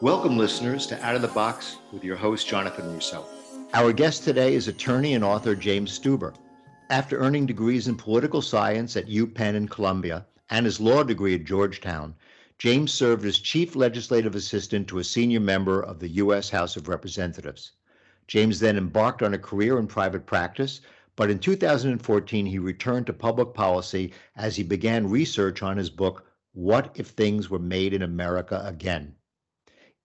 Welcome, listeners, to Out of the Box with your host, Jonathan Rousseau. Our guest today is attorney and author James Stuber. After earning degrees in political science at UPenn and Columbia and his law degree at Georgetown, James served as chief legislative assistant to a senior member of the U.S. House of Representatives. James then embarked on a career in private practice, but in 2014 he returned to public policy as he began research on his book, What If Things Were Made in America Again?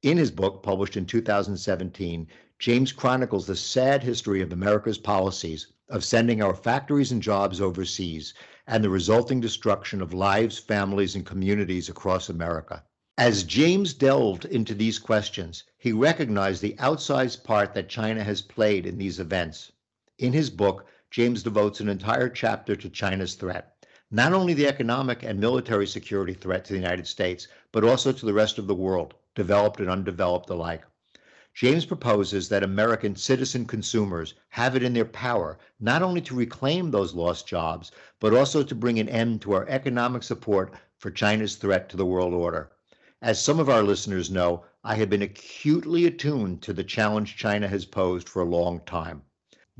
In his book, published in 2017, James chronicles the sad history of America's policies of sending our factories and jobs overseas and the resulting destruction of lives, families, and communities across America. As James delved into these questions, he recognized the outsized part that China has played in these events. In his book, James devotes an entire chapter to China's threat, not only the economic and military security threat to the United States, but also to the rest of the world developed and undeveloped alike. James proposes that American citizen consumers have it in their power not only to reclaim those lost jobs, but also to bring an end to our economic support for China's threat to the world order. As some of our listeners know, I have been acutely attuned to the challenge China has posed for a long time.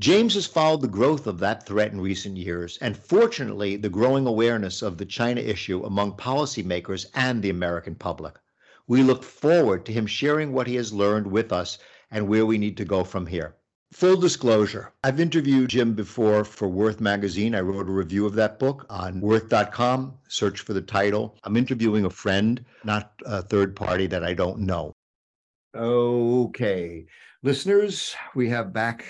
James has followed the growth of that threat in recent years, and fortunately, the growing awareness of the China issue among policymakers and the American public. We look forward to him sharing what he has learned with us and where we need to go from here. Full disclosure I've interviewed Jim before for Worth Magazine. I wrote a review of that book on worth.com. Search for the title. I'm interviewing a friend, not a third party that I don't know. Okay. Listeners, we have back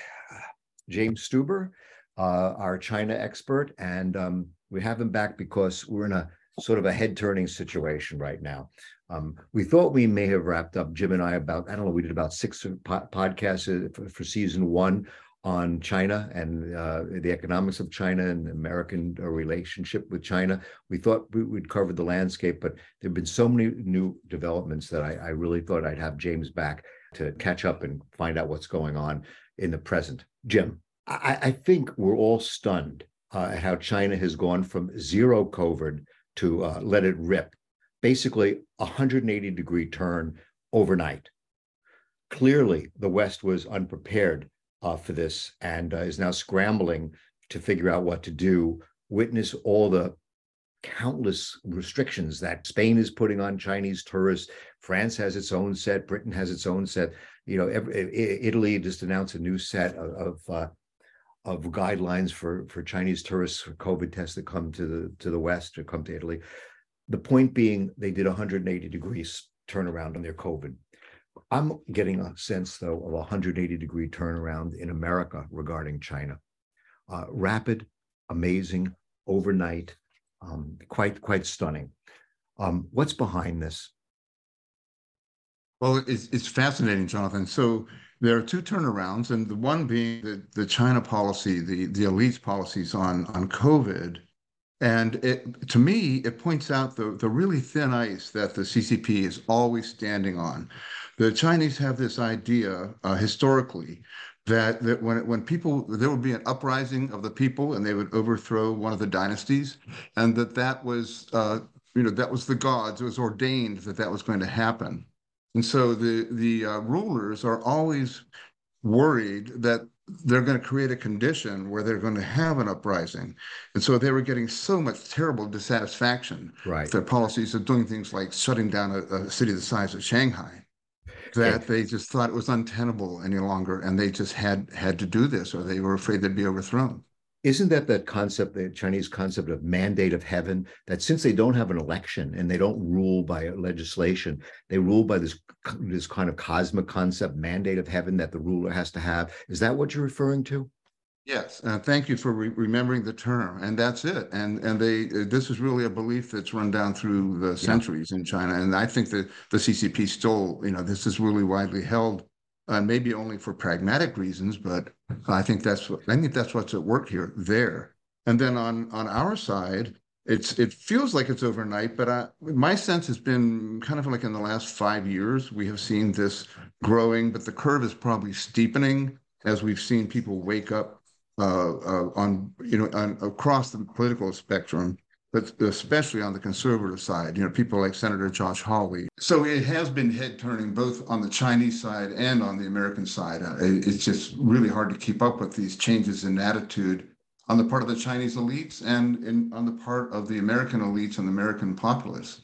James Stuber, uh, our China expert, and um, we have him back because we're in a sort of a head turning situation right now. Um, we thought we may have wrapped up Jim and I about I don't know we did about six po- podcasts uh, for, for, season one on China and uh, the economics of China and American uh, relationship with China. We thought we, would covered the landscape, but there've been so many new developments that I, I really thought I'd have James back to catch up and find out what's going on in the present. Jim, I, I think we're all stunned uh, how China has gone from zero COVID to uh, let it rip basically a 180 degree turn overnight. Clearly, the West was unprepared uh, for this and uh, is now scrambling to figure out what to do. Witness all the countless restrictions that Spain is putting on Chinese tourists. France has its own set. Britain has its own set. You know, Italy just announced a new set of of, uh, of guidelines for for Chinese tourists for COVID tests that come to the to the West or come to Italy. The point being, they did 180 degrees turnaround on their COVID. I'm getting a sense, though, of a 180 degree turnaround in America regarding China. Uh, rapid, amazing, overnight, um, quite quite stunning. Um, what's behind this? Well, it's, it's fascinating, Jonathan. So there are two turnarounds, and the one being the, the China policy, the, the elite's policies on, on COVID, and it, to me, it points out the, the really thin ice that the CCP is always standing on. The Chinese have this idea uh, historically that, that when, when people, there would be an uprising of the people and they would overthrow one of the dynasties, and that that was, uh, you know, that was the gods, it was ordained that that was going to happen. And so the, the uh, rulers are always worried that they're going to create a condition where they're going to have an uprising. And so they were getting so much terrible dissatisfaction right. with their policies of doing things like shutting down a, a city the size of Shanghai that yeah. they just thought it was untenable any longer and they just had had to do this or they were afraid they'd be overthrown. Isn't that the concept, the Chinese concept of mandate of heaven? That since they don't have an election and they don't rule by legislation, they rule by this this kind of cosmic concept, mandate of heaven that the ruler has to have. Is that what you're referring to? Yes, uh, thank you for re remembering the term, and that's it. And and they uh, this is really a belief that's run down through the centuries yeah. in China, and I think that the CCP still, you know, this is really widely held uh, maybe only for pragmatic reasons, but I think that's what I think that's what's at work here. There, and then on on our side, it's it feels like it's overnight, but I, my sense has been kind of like in the last five years we have seen this growing, but the curve is probably steepening as we've seen people wake up uh, uh, on you know on, across the political spectrum but especially on the conservative side, you know, people like Senator Josh Hawley. So it has been head turning both on the Chinese side and on the American side. Uh, it's just really hard to keep up with these changes in attitude on the part of the Chinese elites and in, on the part of the American elites and the American populace.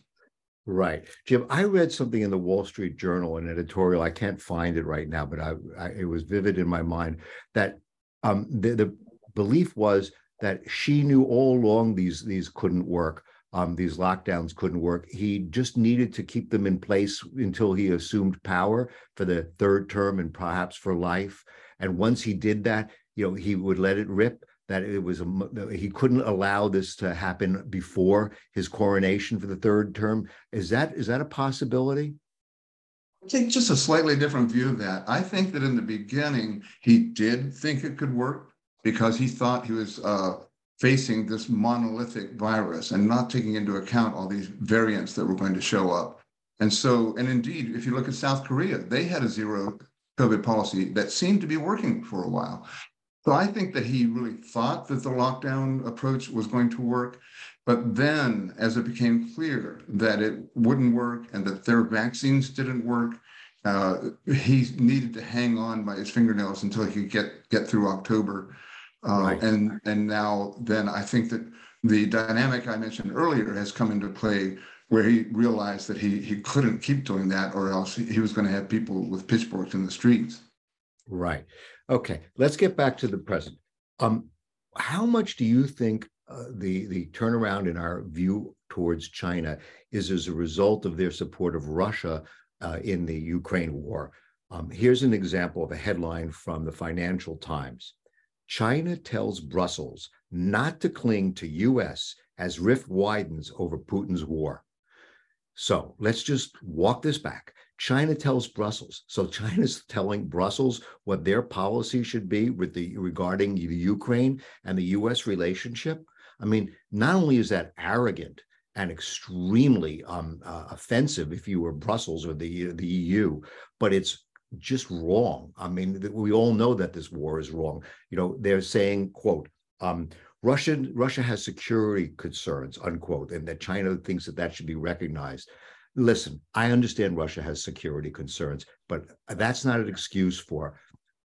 Right. Jim, I read something in the Wall Street Journal, an editorial. I can't find it right now, but I, I it was vivid in my mind that um, the, the belief was that Xi knew all along these these couldn't work. Um, these lockdowns couldn't work. He just needed to keep them in place until he assumed power for the third term and perhaps for life. And once he did that, you know, he would let it rip. That it was a, he couldn't allow this to happen before his coronation for the third term. Is that is that a possibility? I take just a slightly different view of that. I think that in the beginning he did think it could work because he thought he was uh, facing this monolithic virus and not taking into account all these variants that were going to show up. And so, and indeed, if you look at South Korea, they had a zero COVID policy that seemed to be working for a while. So I think that he really thought that the lockdown approach was going to work. But then, as it became clear that it wouldn't work and that their vaccines didn't work, uh, he needed to hang on by his fingernails until he could get get through October. Uh, right. And and now then I think that the dynamic I mentioned earlier has come into play where he realized that he he couldn't keep doing that or else he was going to have people with pitchforks in the streets. Right. Okay. Let's get back to the present. Um, how much do you think uh, the the turnaround in our view towards China is as a result of their support of Russia uh, in the Ukraine war? Um, here's an example of a headline from the Financial Times. China tells Brussels not to cling to US as rift widens over Putin's war. So let's just walk this back. China tells Brussels. So China's telling Brussels what their policy should be with the regarding the Ukraine and the US relationship. I mean, not only is that arrogant and extremely um, uh, offensive if you were Brussels or the the EU, but it's just wrong. I mean, we all know that this war is wrong. You know, they're saying, quote, um, Russian Russia has security concerns, unquote, and that China thinks that that should be recognized. Listen, I understand Russia has security concerns, but that's not an excuse for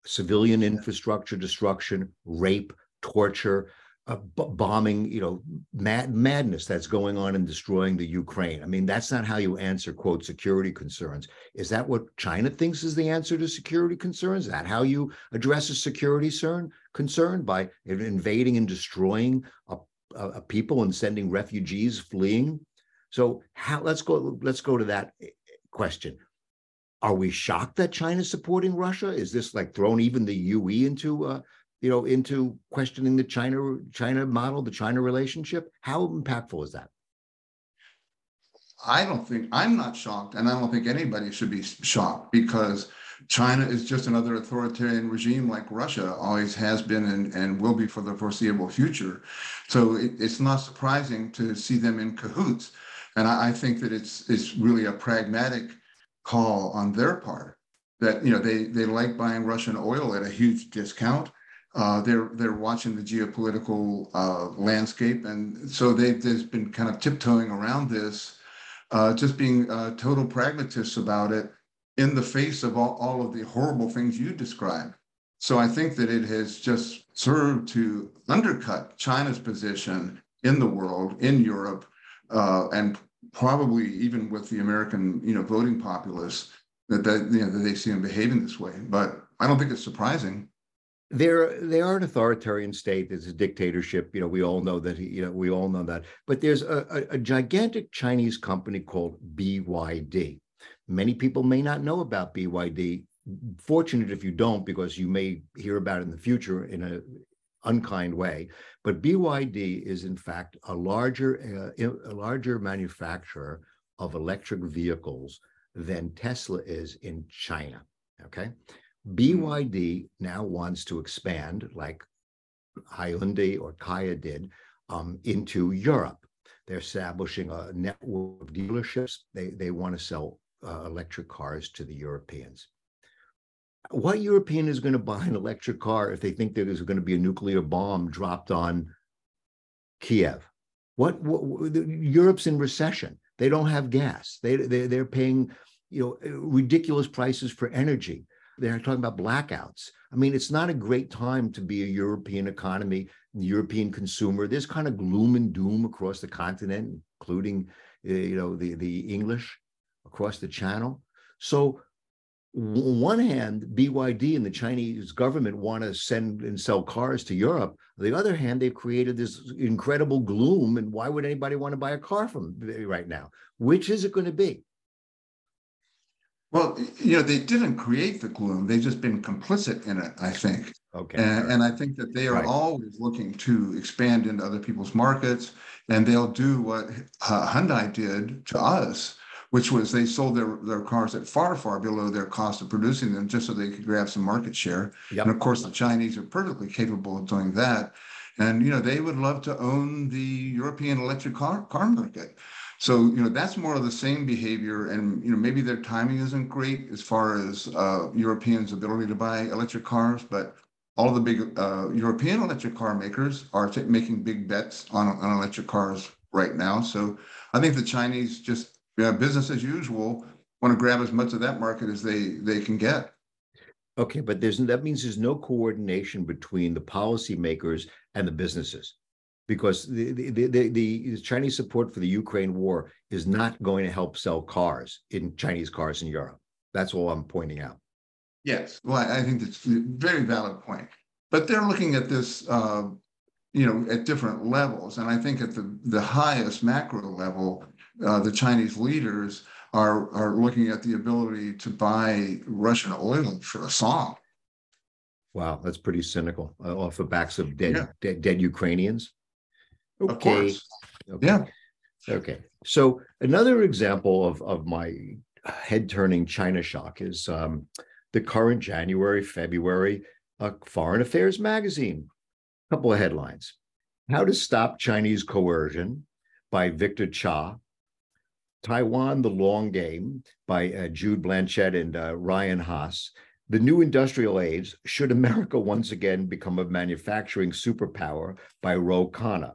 civilian infrastructure destruction, rape, torture, uh, b- bombing, you know, mad madness that's going on and destroying the Ukraine. I mean, that's not how you answer quote security concerns. Is that what China thinks is the answer to security concerns? Is that how you address a security concern concern by invading and destroying a, a, a people and sending refugees fleeing? So how let's go let's go to that eh, question. Are we shocked that China's supporting Russia? Is this like thrown even the UE into uh, you know, into questioning the China China model, the China relationship? How impactful is that? I don't think I'm not shocked, and I don't think anybody should be shocked because China is just another authoritarian regime like Russia always has been and, and will be for the foreseeable future. So it, it's not surprising to see them in cahoots. And I, I think that it's it's really a pragmatic call on their part that you know they they like buying Russian oil at a huge discount uh, they're they're watching the geopolitical uh, landscape, and so they've just been kind of tiptoeing around this, uh, just being uh, total pragmatists about it in the face of all, all of the horrible things you described. So I think that it has just served to undercut China's position in the world, in Europe, uh, and probably even with the American, you know, voting populace that, that you know that they see them behaving this way. But I don't think it's surprising they're they are an authoritarian state. It's a dictatorship. You know, we all know that. You know, we all know that. But there's a, a, a gigantic Chinese company called BYD. Many people may not know about BYD. Fortunate if you don't, because you may hear about it in the future in a unkind way. But BYD is in fact a larger uh, a larger manufacturer of electric vehicles than Tesla is in China. Okay. BYD now wants to expand, like Hyundai or Kia did, um, into Europe. They're establishing a network of dealerships. They, they want to sell uh, electric cars to the Europeans. What European is going to buy an electric car if they think there's going to be a nuclear bomb dropped on Kiev? What, what Europe's in recession. They don't have gas. They, they they're paying you know ridiculous prices for energy. They're talking about blackouts. I mean, it's not a great time to be a European economy, European consumer. There's kind of gloom and doom across the continent, including uh, you know the the English across the channel. So on one hand, BYD and the Chinese government want to send and sell cars to Europe. On the other hand, they've created this incredible gloom. And why would anybody want to buy a car from right now? Which is it going to be? Well, you know, they didn't create the gloom. They've just been complicit in it, I think. Okay. And, and I think that they are right. always looking to expand into other people's markets, and they'll do what uh, Hyundai did to us which was they sold their, their cars at far, far below their cost of producing them just so they could grab some market share. Yep. And of course, the Chinese are perfectly capable of doing that. And, you know, they would love to own the European electric car, car market. So, you know, that's more of the same behavior. And, you know, maybe their timing isn't great as far as uh, Europeans' ability to buy electric cars, but all the big uh, European electric car makers are t- making big bets on, on electric cars right now. So I think the Chinese just business as usual, want to grab as much of that market as they they can get. Okay, but there's that means there's no coordination between the policymakers and the businesses, because the the, the the Chinese support for the Ukraine war is not going to help sell cars in Chinese cars in Europe. That's all I'm pointing out. Yes, well, I think that's a very valid point. But they're looking at this, uh, you know, at different levels, and I think at the the highest macro level, uh, the Chinese leaders are are looking at the ability to buy Russian oil for a song. Wow, that's pretty cynical. Uh, off the backs of dead, yeah. dead, dead Ukrainians. Okay. okay. Yeah. Okay. So another example of of my head turning China shock is um, the current January February uh, Foreign Affairs magazine. A couple of headlines: How to Stop Chinese Coercion by Victor Cha Taiwan, The Long Game by uh, Jude Blanchette and uh, Ryan Hass. The new industrial age, should America once again become a manufacturing superpower by Ro Khanna.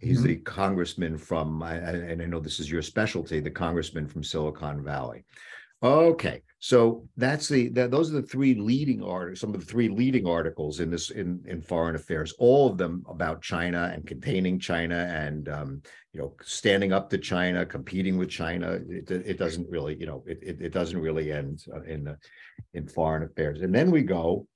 He's mm-hmm. the congressman from, and I know this is your specialty, the congressman from Silicon Valley. Okay, so that's the that, those are the three leading articles, some of the three leading articles in this in in foreign affairs. All of them about China and containing China and um, you know standing up to China, competing with China. It, it doesn't really you know it, it, it doesn't really end uh, in the in foreign affairs. And then we go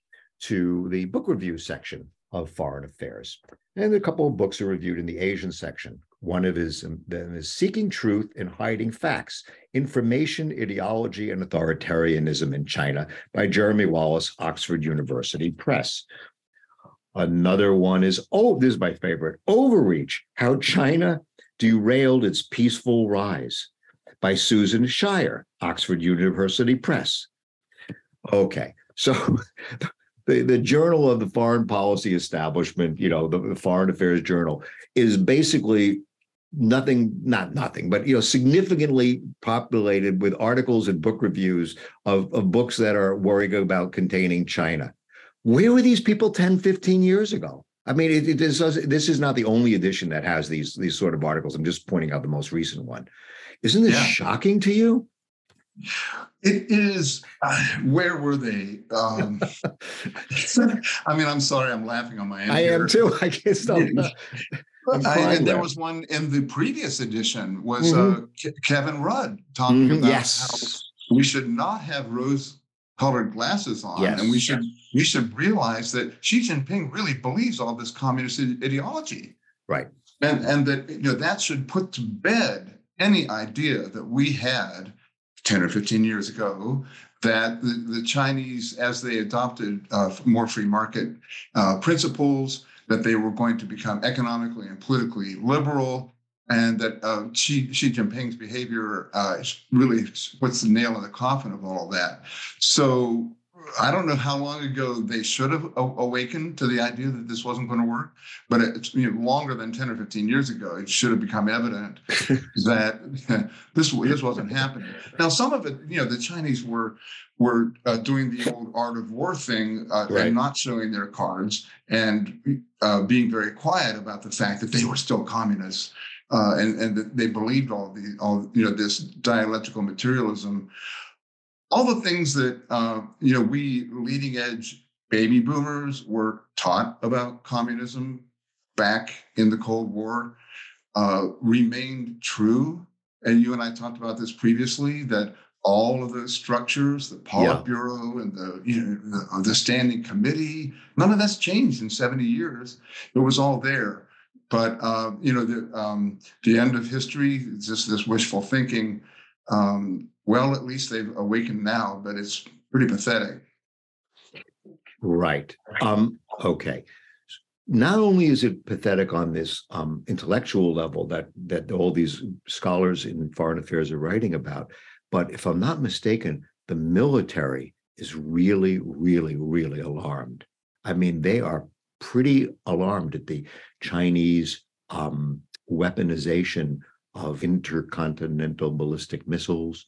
to the book review section of foreign affairs, and a couple of books are reviewed in the Asian section. One of his um, is Seeking Truth and Hiding Facts Information, Ideology, and Authoritarianism in China by Jeremy Wallace, Oxford University Press. Another one is, oh, this is my favorite Overreach How China Derailed Its Peaceful Rise by Susan Shirk, Oxford University Press. Okay, so the, the journal of the foreign policy establishment, you know, the, the Foreign Affairs Journal, is basically nothing not nothing but you know significantly populated with articles and book reviews of, of books that are worrying about containing china. Where were these people 10 15 years ago? I mean it, it this, this is not the only edition that has these these sort of articles. I'm just pointing out the most recent one. Isn't this yeah. shocking to you it is uh, where were they um, i mean i'm sorry i'm laughing on my end i here. am too i can't stop I, and there was one in the previous edition was mm-hmm. uh, K- Kevin Rudd talking mm-hmm. about yes. how we should not have rose colored glasses on yes. and we should yes. we should realize that Xi Jinping really believes all this communist ideology. Right. And and that you know that should put to bed any idea that we had 10 or 15 years ago that the, the Chinese, as they adopted uh, more free market uh, principles, that they were going to become economically and politically liberal, and that uh, Xi, Xi Jinping's behavior uh, really puts the nail in the coffin of all of that. So I don't know how long ago they should have awakened to the idea that this wasn't going to work, but it's you know, longer than 10 or 15 years ago, it should have become evident that this, this wasn't happening. Now, some of it, you know, the Chinese were were uh, doing the old art of war thing uh, right. and not showing their cards and uh, being very quiet about the fact that they were still communists uh, and and they believed all the all you know this dialectical materialism, all the things that uh, you know we leading edge baby boomers were taught about communism back in the Cold War uh, remained true. And you and I talked about this previously that all of the structures, the Politburo yeah. and the you know the, the, standing committee, none of that's changed in 70 years. It was all there. But uh, you know the um, the end of history, it's just this wishful thinking. Um, well, at least they've awakened now, but it's pretty pathetic. Right. Um, okay. Not only is it pathetic on this um, intellectual level that that all these scholars in foreign affairs are writing about, but if I'm not mistaken, the military is really, really, really alarmed. I mean, they are pretty alarmed at the Chinese um, weaponization of intercontinental ballistic missiles,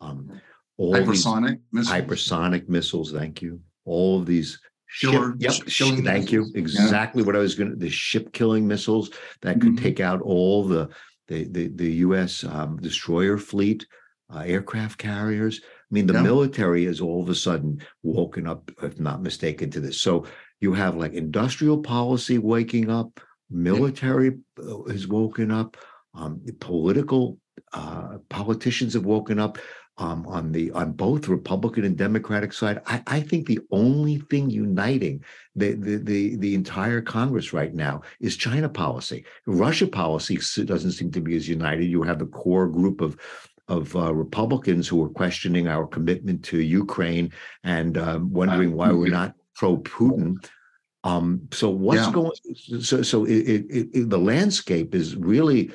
um, all hypersonic missiles. hypersonic missiles. Thank you all of these Killer, ship, yep, thank you. Exactly yeah. what I was going to. The ship killing missiles that could mm-hmm. take out all the the the, the U.S. Um, destroyer fleet, uh, aircraft carriers. I mean, the yeah. military is all of a sudden woken up, if not mistaken, to this. So you have like industrial policy waking up, military yeah. Uh, has woken up, um, political uh, politicians have woken up um, on the on both Republican and Democratic side. I, I think the only thing uniting the, the, the the entire Congress right now is China policy. Russia policy doesn't seem to be as united. You have the core group of of uh, Republicans who are questioning our commitment to Ukraine and um, wondering why we're not pro Putin. Um, so what's yeah. going? So so it, it, it, the landscape is really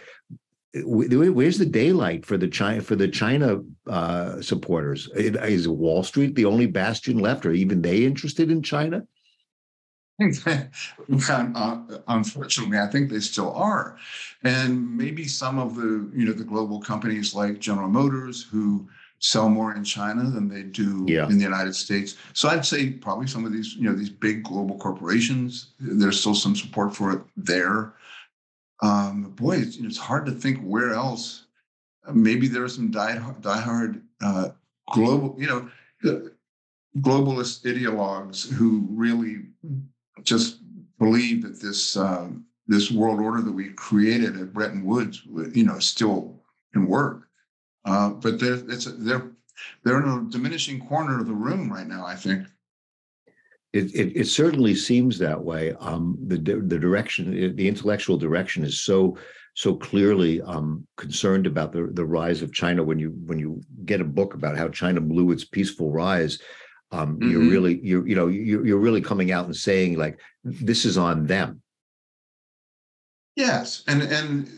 where's the daylight for the China for the China uh, supporters? Is Wall Street the only bastion left? Are even they interested in China? Unfortunately, I think they still are, and maybe some of the you know the global companies like General Motors who sell more in China than they do yeah. in the United States. So I'd say probably some of these you know these big global corporations. There's still some support for it there. Um, boy, it's, it's, hard to think where else. Maybe there are some die, diehard uh, global, you know, globalist ideologues who really just believe that this um, this world order that we created at Bretton Woods, you know, still can work. Uh, but they're it's they're they're in a diminishing corner of the room right now. I think. It, it, it certainly seems that way. Um, the the direction, the intellectual direction, is so so clearly um, concerned about the the rise of China. When you when you get a book about how China blew its peaceful rise, um, mm-hmm. you're really you're you know you're, you're really coming out and saying like this is on them. Yes, and and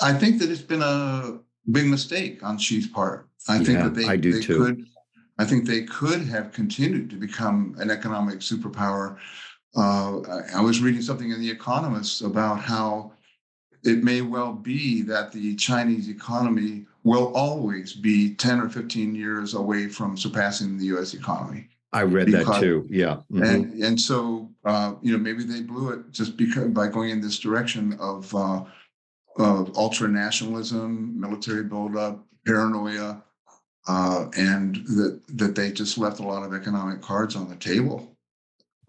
I think that it's been a big mistake on Xi's part. I think that they, I do they too. could I think they could have continued to become an economic superpower. Uh, I was reading something in The Economist about how it may well be that the Chinese economy will always be 10 or 15 years away from surpassing the US economy. I read because, that too. Yeah. Mm-hmm. And, and so, uh, you know, maybe they blew it just because by going in this direction of, uh, of ultra nationalism, military buildup, paranoia, uh, and that that they just left a lot of economic cards on the table.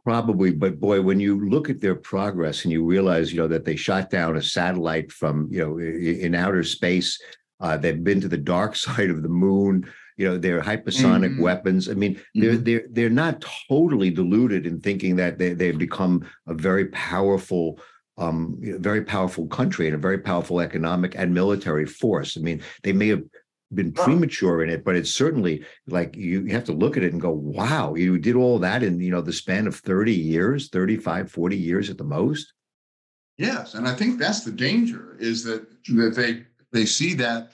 Probably, but boy, when you look at their progress and you realize, you know, that they shot down a satellite from, you know, in outer space, uh, they've been to the dark side of the moon. You know, their hypersonic mm-hmm. weapons. I mean, mm-hmm. they're they're they're not totally deluded in thinking that they they've become a very powerful um, very powerful country and a very powerful economic and military force. I mean, they may have been premature in it, but it's certainly like you, you have to look at it and go, wow, you did all that in, you know, the span of 30 years, 35, 40 years at the most. Yes. And I think that's the danger is that, that they, they see that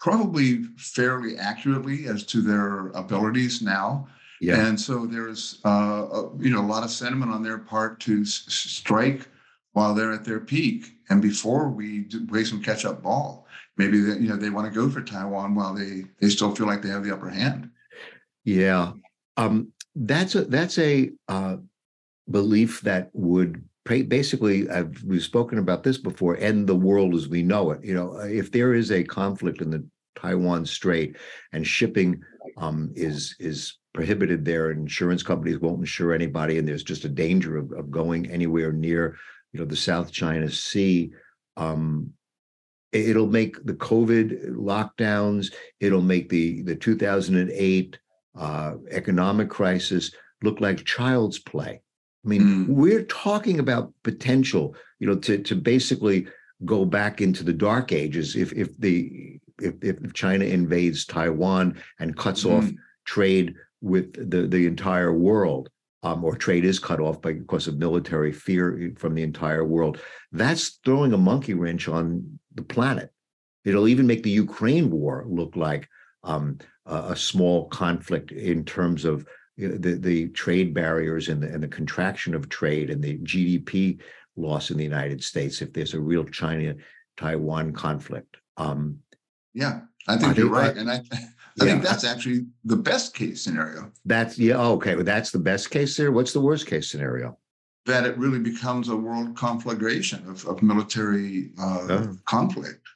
probably fairly accurately as to their abilities now. Yeah. And so there's, uh, a, you know, a lot of sentiment on their part to s- strike while they're at their peak and before we play some catch up ball maybe they, you know they want to go for Taiwan while they they still feel like they have the upper hand. Yeah, um, that's a that's a uh, belief that would basically I've, we've spoken about this before end the world as we know it you know if there is a conflict in the taiwan strait and shipping um, is is prohibited there insurance companies won't insure anybody and there's just a danger of, of going anywhere near you know the south china sea um, it'll make the covid lockdowns it'll make the the 2008 uh, economic crisis look like child's play I mean, mm. we're talking about potential, you know, to to basically go back into the dark ages if if the if if China invades Taiwan and cuts mm. off trade with the the entire world. Um, or trade is cut off by, because of military fear from the entire world. That's throwing a monkey wrench on the planet. It'll even make the Ukraine war look like um, a, a, small conflict in terms of the the trade barriers and the and the contraction of trade and the GDP loss in the United States if there's a real China Taiwan conflict. Um, yeah, I think you're right, and I. I yeah. think that's actually the best case scenario. That's yeah, okay. Well, that's the best case scenario. What's the worst case scenario? That it really becomes a world conflagration of, of military uh, oh. conflict.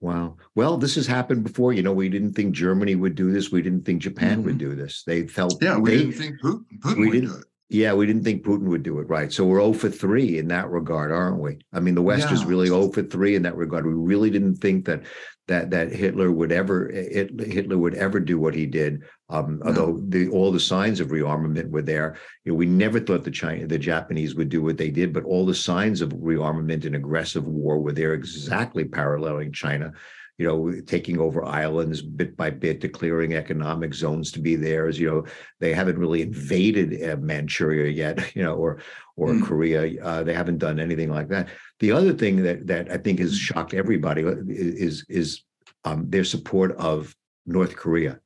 Wow. Well, this has happened before. You know, we didn't think Germany would do this. We didn't think Japan mm-hmm. would do this. They felt. Yeah, we they, didn't think Putin, Putin we would didn't, do it. Yeah, we didn't think Putin would do it. Right. So we're 0 for 3 in that regard, aren't we? I mean, the West yeah. is really 0 for 3 in that regard. We really didn't think that that that Hitler would ever Hitler would ever do what he did. Um, no. Although the, all the signs of rearmament were there, you know, we never thought the China, the Japanese would do what they did, but all the signs of rearmament and aggressive war were there, exactly paralleling China you know, taking over islands bit by bit, declaring economic zones to be theirs. You know, they haven't really invaded uh, Manchuria yet, you know, or or mm. Korea. Uh, they haven't done anything like that. The other thing that that I think has shocked everybody uh, is is um, their support of North Korea.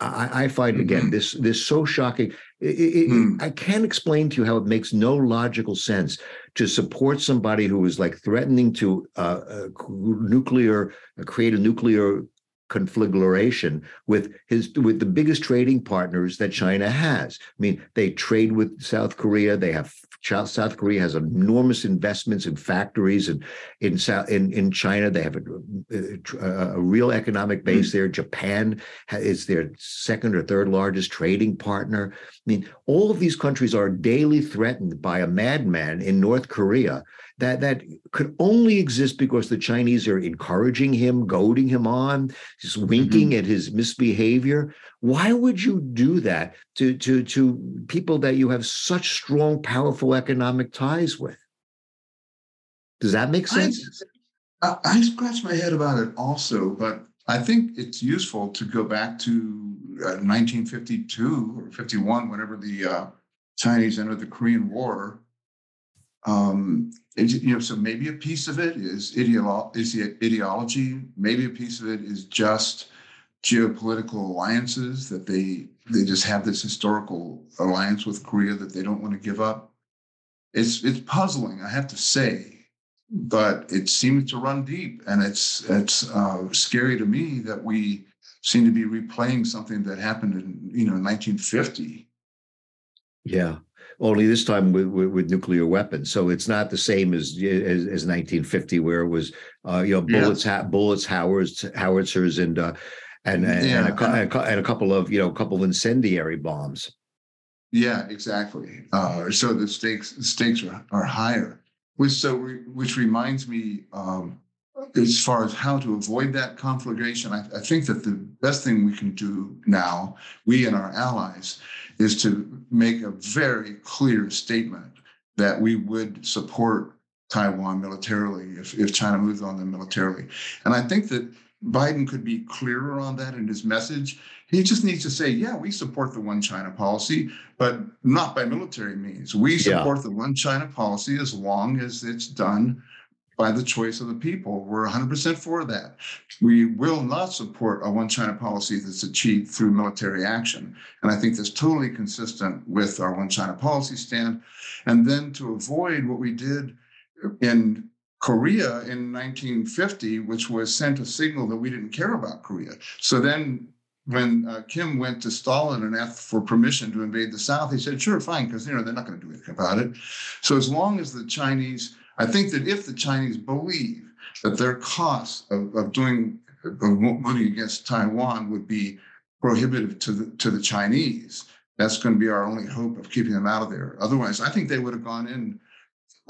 I, I find again mm-hmm. this this so shocking. It, it, mm. I can't explain to you how it makes no logical sense to support somebody who is like threatening to uh, uh, nuclear uh, create a nuclear conflagration with his with the biggest trading partners that China has. I mean, they trade with South Korea. They have South Korea has enormous investments in factories and in South in, in China they have a, a, a real economic base mm. there. Japan is their second or third largest trading partner. I mean, all of these countries are daily threatened by a madman in North Korea that that could only exist because the Chinese are encouraging him, goading him on, just winking mm-hmm. at his misbehavior. Why would you do that to to to people that you have such strong, powerful economic ties with? Does that make sense? I, I scratch my head about it also, but I think it's useful to go back to uh, 1952 or 51, whenever the uh, Chinese entered the Korean War. Um, you know, so maybe a piece of it is, ideolo- is ideology. Maybe a piece of it is just geopolitical alliances that they they just have this historical alliance with Korea that they don't want to give up. It's it's puzzling, I have to say, but it seems to run deep, and it's it's uh, scary to me that we seem to be replaying something that happened in you know 1950. Yeah, only this time with, with, with, nuclear weapons. So it's not the same as as, as 1950, where it was uh, you know bullets, yeah. ha- bullets, howards, howitzers, and uh, and and, yeah. and, a, and, a, couple of you know a couple of incendiary bombs. Yeah, exactly. Uh, so the stakes the stakes are, are higher. Which so re, which reminds me, um, as far as how to avoid that conflagration, I, I think that the best thing we can do now, we and our allies, is to make a very clear statement that we would support Taiwan militarily if, if China moves on them militarily. And I think that Biden could be clearer on that in his message. He just needs to say, yeah, we support the one China policy, but not by military means. We support yeah. the one China policy as long as it's done by the choice of the people. We're 100% for that. We will not support a one China policy that's achieved through military action. And I think that's totally consistent with our one China policy stand. And then to avoid what we did in Korea in 1950, which was sent a signal that we didn't care about Korea. So then when uh, Kim went to Stalin and asked for permission to invade the South, he said, "Sure, fine," because you know they're not going to do anything about it. So as long as the Chinese, I think that if the Chinese believe that their costs of, of doing of money against Taiwan would be prohibitive to the to the Chinese, that's going to be our only hope of keeping them out of there. Otherwise, I think they would have gone in.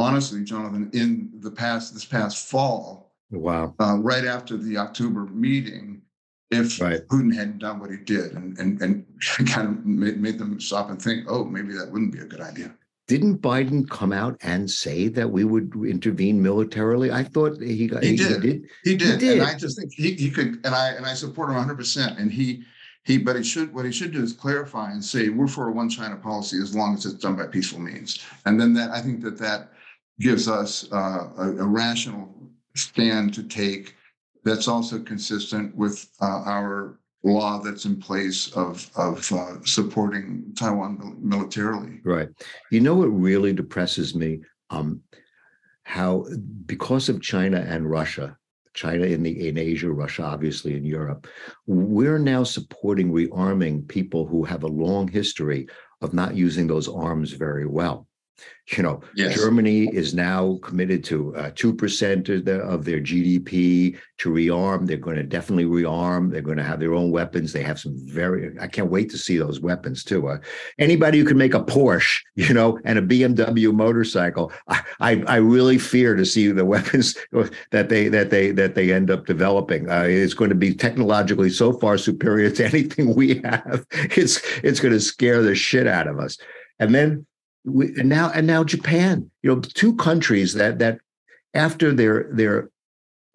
Honestly, Jonathan, in the past this past fall, wow, uh, right after the October meeting, if right. Putin hadn't done what he did and and, and kind of made, made them stop and think, oh, maybe that wouldn't be a good idea. Didn't Biden come out and say that we would intervene militarily? I thought he got, he, he, did. he, did. He did. He did. And I just think he, he could and I and I support him 100 percent and he he, but he should what he should do is clarify and say we're for a one China policy as long as it's done by peaceful means. And then that I think that that gives us uh, a, a, rational stand to take that's also consistent with uh, our law that's in place of of uh, supporting Taiwan militarily. Right. You know what really depresses me? Um, how because of China and Russia, China in the in Asia, Russia obviously in Europe. We're now supporting rearming people who have a long history of not using those arms very well. You know, yes. Germany is now committed to uh, two uh, percent of, of their GDP to rearm. They're going to definitely rearm. They're going to have their own weapons. They have some very. I can't wait to see those weapons too. Uh, anybody who can make a Porsche, you know, and a BMW motorcycle, I, I, I really fear to see the weapons that they that they that they end up developing. Uh, it's going to be technologically so far superior to anything we have. It's it's going to scare the shit out of us. And then we, and now and now Japan, you know, two countries that that after their their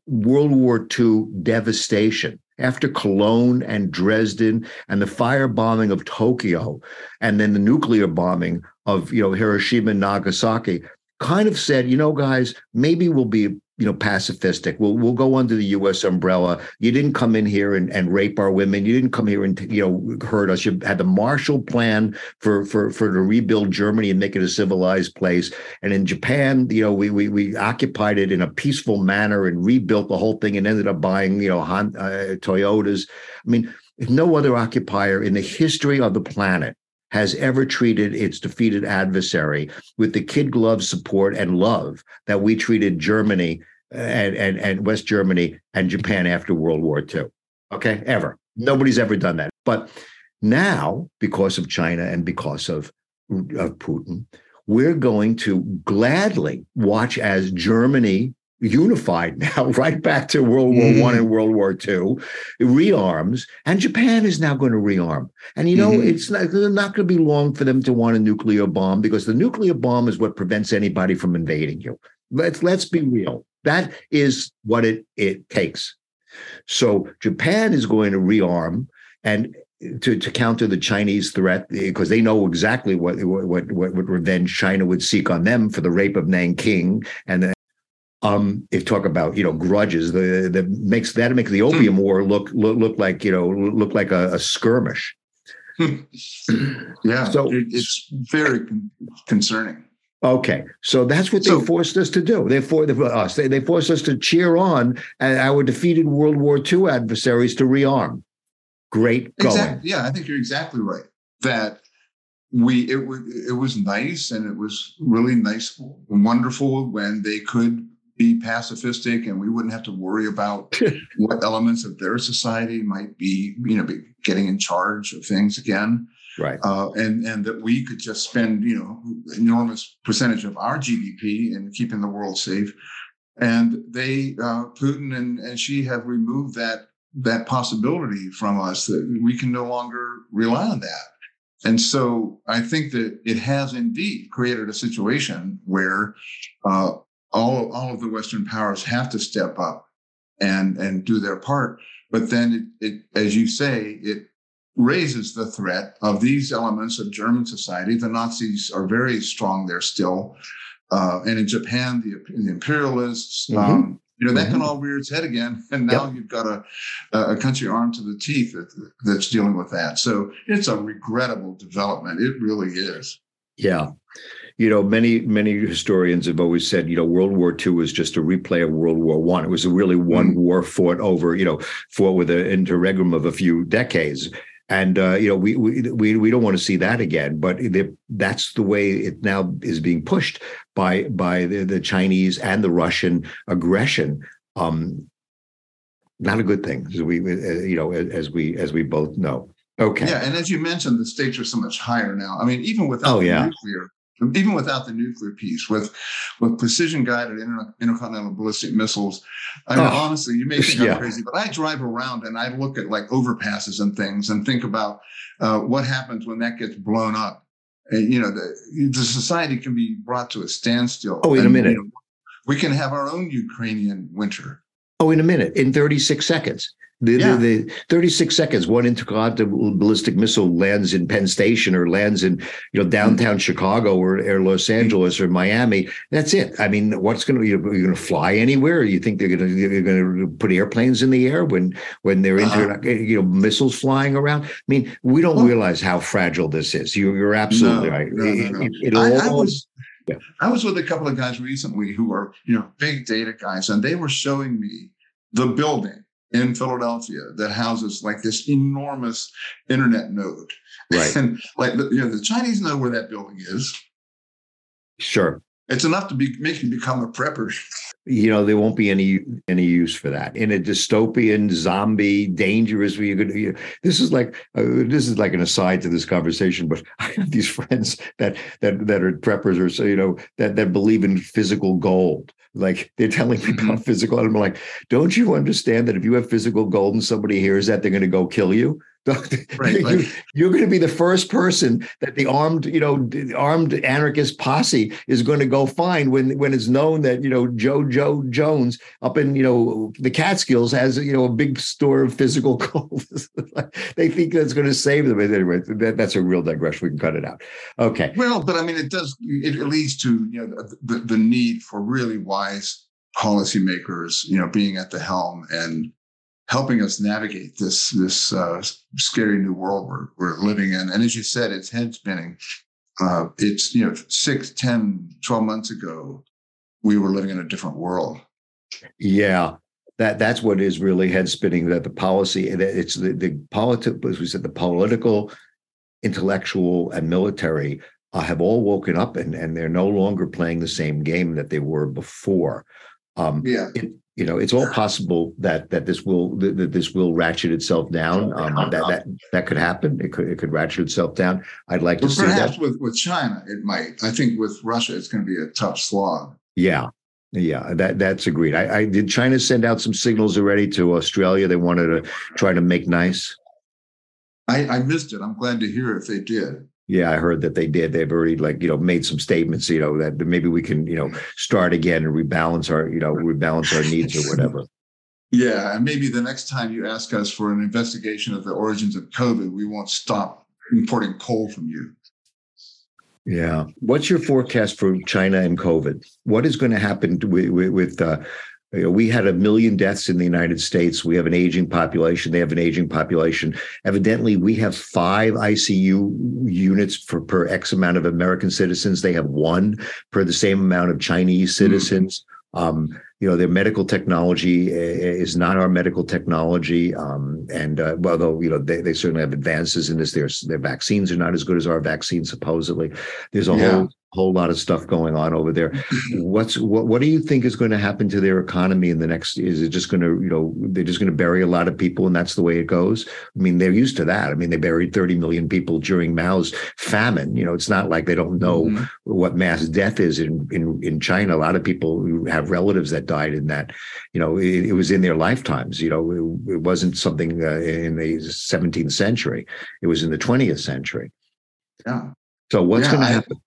World War II devastation, after Cologne and Dresden and the firebombing of Tokyo, and then the nuclear bombing of you know Hiroshima and Nagasaki, kind of said, you know, guys, maybe we'll be you know, pacifistic. We'll we'll go under the U.S. umbrella. You didn't come in here and, and rape our women. You didn't come here and you know hurt us. You had the Marshall Plan for for for to rebuild Germany and make it a civilized place. And in Japan, you know, we we we occupied it in a peaceful manner and rebuilt the whole thing and ended up buying you know uh, Toyotas. I mean, no other occupier in the history of the planet has ever treated its defeated adversary with the kid glove support and love that we treated Germany and, and, and West Germany and Japan after World War II. Okay, ever. Nobody's ever done that. But now, because of China and because of, of Putin, we're going to gladly watch as Germany unified now, right back to World War mm-hmm. One and World War Two, rearms, and Japan is now going to rearm. And you know, mm-hmm. it's not, not going to be long for them to want a nuclear bomb because the nuclear bomb is what prevents anybody from invading you. Let's let's be real. That is what it it takes. So Japan is going to rearm and to, to counter the Chinese threat because they know exactly what, what what what revenge China would seek on them for the rape of Nanking and um, if talk about you know grudges, the that makes that makes the hmm. opium war look look, look like you know look like a, a skirmish. yeah, so it's very concerning. Okay, so that's what so, they forced us to do. They for us. They, they forced us to cheer on our defeated World War II adversaries to rearm. Great going. Exactly. Yeah, I think you're exactly right. That we it was it was nice and it was really nice, wonderful when they could be pacifistic and we wouldn't have to worry about what elements of their society might be, you know, be getting in charge of things again. Right. Uh, and and that we could just spend, you know, enormous percentage of our GDP in keeping the world safe. And they, uh, Putin and, and Xi have removed that that possibility from us that we can no longer rely on that. And so I think that it has indeed created a situation where uh, all, all of the Western powers have to step up and, and do their part. But then it, it, as you say, it raises the threat of these elements of German society. The Nazis are very strong there still. Uh, and in Japan, the, the imperialists, mm-hmm. um, you know, that mm-hmm. can all rear its head again. And now yep. you've got a, a country armed to the teeth that, that's dealing with that. So it's a regrettable development. It really is. Yeah. You know, many many historians have always said, you know, World War II was just a replay of World War One. It was a really one mm-hmm. war fought over, you know, fought with an interregnum of a few decades. And uh, you know, we we we we don't want to see that again. But that's the way it now is being pushed by by the, the Chinese and the Russian aggression. Um, not a good thing, as we uh, you know, as we as we both know. Okay. Yeah, and as you mentioned, the stakes are so much higher now. I mean, even without oh, yeah. nuclear, even without the nuclear piece, with with precision guided inter- intercontinental ballistic missiles. I mean, oh, honestly, you may think yeah. I'm crazy, but I drive around and I look at like overpasses and things and think about uh, what happens when that gets blown up. And, you know, the, the society can be brought to a standstill. Oh, in and, a minute. You know, we can have our own Ukrainian winter. Oh, in a minute, in 36 seconds. The, yeah. the, the, 36 seconds, one intercontinental ballistic missile lands in Penn Station or lands in you know downtown. Chicago or, or, Los Angeles or Miami. That's it. I mean, what's going to you're going to fly anywhere? You think they're going to you're going to put airplanes in the air when when they're uh-huh. inter, you know missiles flying around? I mean, we don't realize how fragile this is. You, are absolutely no, right. No, no, it, it, I, I was yeah. I was with a couple of guys recently who are you know big data guys, and they were showing me the building in Philadelphia that houses like this enormous internet node. Right. And like you know, the Chinese know where that building is. Sure. It's enough to be make you become a prepper. You know, there won't be any any use for that in a dystopian, zombie, dangerous. Where you could, you know, this is like uh, this is like an aside to this conversation. But I have these friends that that that are preppers, or so you know that that believe in physical gold like they're telling me about mm-hmm. physical. And I'm like, don't you understand that if you have physical gold and somebody hears that, they're going to go kill you? right, you, you're going to be the first person that the armed, you know, armed anarchist posse is going to go find when when it's known that you know Joe Joe Jones up in you know the Catskills has you know a big store of physical gold. they think that's going to save them. Anyway, that, that's a real digression. We can cut it out. Okay. Well, but I mean, it does. It leads to you know the, the need for really wise policymakers, you know, being at the helm and helping us navigate this this uh, scary new world we're, we're living in. And as you said, it's head spinning. Uh, it's you know six, 10, 12 months ago, we were living in a different world. Yeah, that that's what is really head spinning. That the policy, it's the the politics, as we said, the political, intellectual, and military uh, have all woken up, and and they're no longer playing the same game that they were before. Um, yeah. It, you know, it's all possible that that this will that this will ratchet itself down. Um, that that that could happen. It could it could ratchet itself down. I'd like to see perhaps that. with with China, it might. I think with Russia, it's going to be a tough slog. Yeah, yeah, that that's agreed. I, I did. China send out some signals already to Australia. They wanted to try to make nice. I, I missed it. I'm glad to hear if they did. Yeah, I heard that they did. They've already like you know made some statements. You know that maybe we can you know start again and rebalance our you know rebalance our needs or whatever. Yeah, and maybe the next time you ask us for an investigation of the origins of COVID, we won't stop importing coal from you. Yeah. What's your forecast for China and COVID? What is going to happen with, with uh, you know, we had a million deaths in the United States. We have an aging population. They have an aging population. Evidently, we have five ICU units for per X amount of American citizens. They have one per the same amount of Chinese hmm. citizens. Mm. Um, you know, their medical technology is not our medical technology. Um, and uh, although, you know, they, they certainly have advances in this, their, their vaccines are not as good as our vaccines, supposedly. There's a yeah. whole whole lot of stuff going on over there. What's what what do you think is going to happen to their economy in the next is it just going to, you know, they're just going to bury a lot of people and that's the way it goes? I mean, they're used to that. I mean, they buried 30 million people during Mao's famine. You know, it's not like they don't know mm-hmm. what mass death is in in in China. A lot of people have relatives that died in that. You know, it, it was in their lifetimes, you know, it, it wasn't something uh, in the 17th century. It was in the 20th century. Yeah. So what's yeah, going to happen?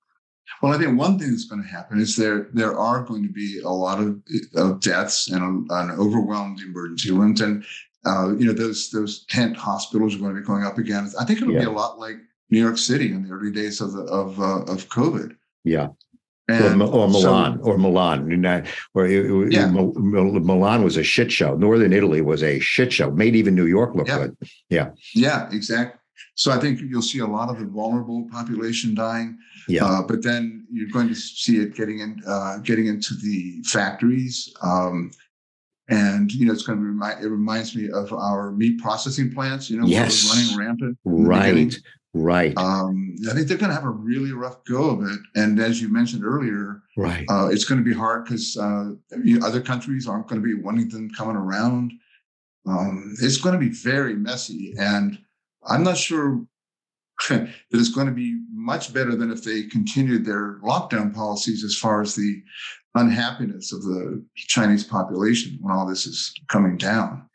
Well, I think one thing that's going to happen is there there are going to be a lot of, of deaths and a, an overwhelmed emergency rooms, and uh, you know those those tent hospitals are going to be going up again. I think it'll yeah. be a lot like New York City in the early days of the, of uh, of COVID. Yeah. And or, or Milan, so, or Milan, where it, yeah. Milan was a shit show. Northern Italy was a shit show. Made even New York look yeah. good. Yeah, yeah, exactly. So I think you'll see a lot of the vulnerable population dying. Yeah. Uh, but then you're going to see it getting in, uh, getting into the factories. Um, and you know, it's going to remind. It reminds me of our meat processing plants. You know, yes. running rampant. Right. Right. Um, I think they're going to have a really rough go of it. And as you mentioned earlier, right, uh, it's going to be hard because uh, you know, other countries aren't going to be wanting them coming around. Um, it's going to be very messy, and I'm not sure that it's going to be much better than if they continued their lockdown policies as far as the unhappiness of the Chinese population when all this is coming down.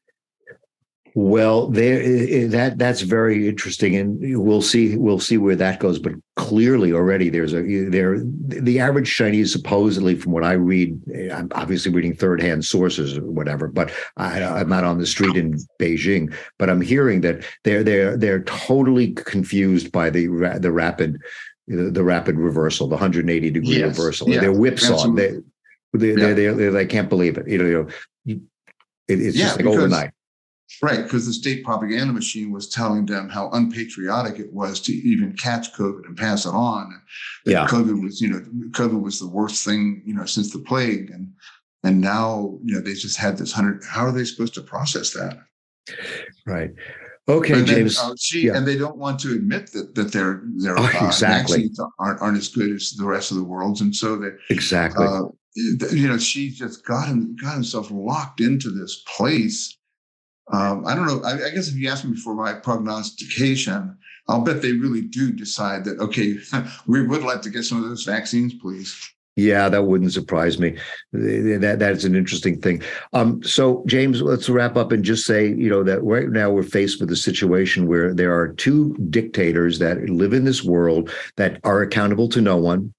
Well, there that that's very interesting, and we'll see we'll see where that goes. But clearly, already there's a there the average Chinese supposedly, from what I read, eh, I'm obviously reading third hand sources or whatever, but I, I'm not on the street in Beijing. But I'm hearing that they're they're they're totally confused by the the rapid the rapid reversal, the 180 degree yes. reversal. Yeah. They're whipsawed. They they, yeah. they, they, they can't believe it. You know, it, it's yeah, just like overnight Right, because the state propaganda machine was telling them how unpatriotic it was to even catch COVID and pass it on. That yeah. COVID was, you know, COVID was the worst thing, you know, since the plague. And and now, you know, they just had this hundred. How are they supposed to process that? Right. Okay, then, James. Uh, she, yeah. And they don't want to admit that that their their oh, uh, exactly. vaccines aren't, aren't as good as the rest of the world's, and so they exactly. Uh, you know, Xi just got him got himself locked into this place um, I don't know. I, I, guess if you ask me for my prognostication, I'll bet they really do decide that, okay, we would like to get some of those vaccines, please. Yeah, that wouldn't surprise me. That that's an interesting thing. Um, so, James, let's wrap up and just say, you know, that right now we're faced with a situation where there are two dictators that live in this world that are accountable to no one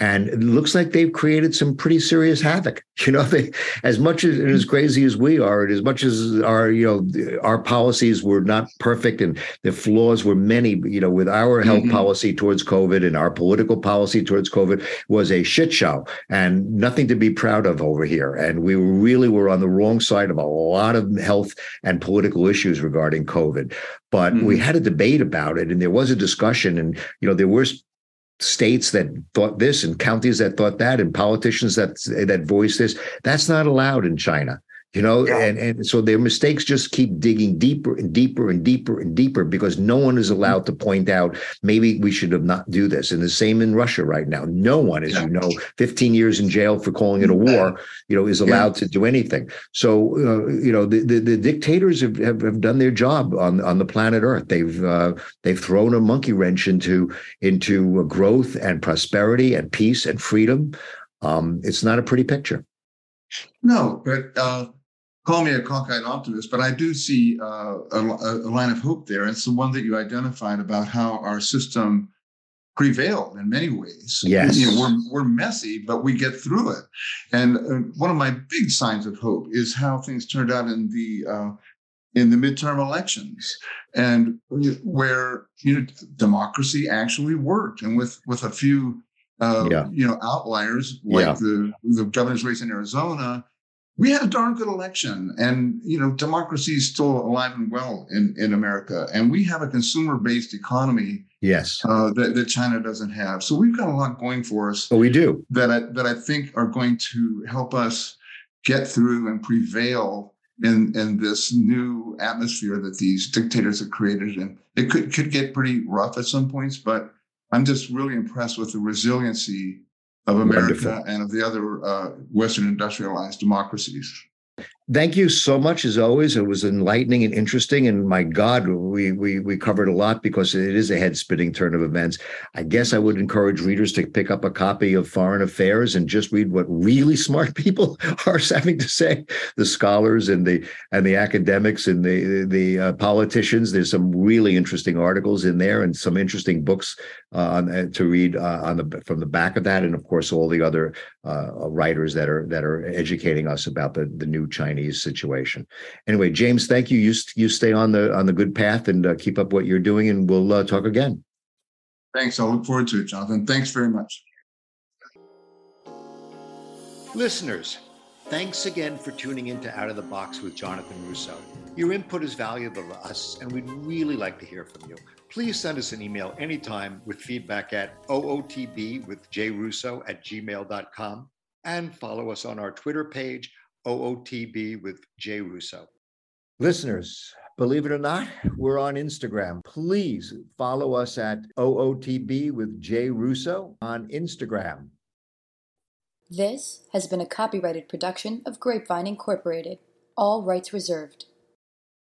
and it looks like they've created some pretty serious havoc. You know, they, as much as as crazy as we are, and as much as our you know our policies were not perfect and the flaws were many. You know, with our health mm-hmm. policy towards COVID and our political policy towards COVID was a shit show and nothing to be proud of over here. And we really were on the wrong side of a lot of health and political issues regarding COVID. But mm-hmm. we had a debate about it, and there was a discussion, and you know there were states that thought this and counties that thought that and politicians that that voice this that's not allowed in china you know yeah. and and so their mistakes just keep digging deeper and deeper and deeper and deeper because no one is allowed to point out maybe we should have not do this. And the same in russia right now. No one as yeah. you know 15 years in jail for calling it a war you know is allowed yeah. to do anything. So uh, you know the, the, the dictators have, have, have, done their job on on the planet earth. They've uh, they've thrown a monkey wrench into into growth and prosperity and peace and freedom. Um, it's not a pretty picture. No, but uh, call me a cockeyed optimist, but I do see uh, a, a, line of hope there. It's the one that you identified about how our system prevailed in many ways. Yes, you know, we're we're messy, but we get through it. And uh, one of my big signs of hope is how things turned out in the uh, in the midterm elections, and where you know democracy actually worked, and with with a few. Uh, yeah. You know, outliers like yeah. the the governor's race in Arizona, we had a darn good election and you know democracy is still alive and well in, in america and we have a consumer-based economy yes. uh, that, that china doesn't have. So we've got a lot going for us oh we do. that I, that I think are going to help us get through and prevail in in this new atmosphere that these dictators have created. And it could could get pretty rough at some points but i'm just really impressed with the resiliency of America Wonderful. and of the other uh, Western industrialized democracies. Thank you so much, as always. It was enlightening and interesting. And my God, we we we covered a lot because it is a head spinning turn of events. I guess I would encourage readers to pick up a copy of Foreign Affairs and just read what really smart people are having to say. The scholars and the and the academics and the the uh, politicians. There's some really interesting articles in there and some interesting books uh, uh to read uh, on the from the back of that, and of course all the other uh, writers that are that are educating us about the the new Chinese situation. Anyway, James, thank you. You you stay on the on the good path and uh, keep up what you're doing, and we'll uh, talk again. Thanks. I'll look forward to it, Jonathan. Thanks very much. Listeners, Thanks again for tuning in to Out of the Box with Jonathan Russo. Your input is valuable to us, and we'd really like to hear from you. Please send us an email anytime with feedback at ootb with jrusso at gmail.com and follow us on our Twitter page, OOTB with Jay Russo. Listeners, believe it or not, we're on Instagram. Please follow us at OOTB with Jay Russo on Instagram. This has been a copyrighted production of Grapevine Incorporated, all rights reserved.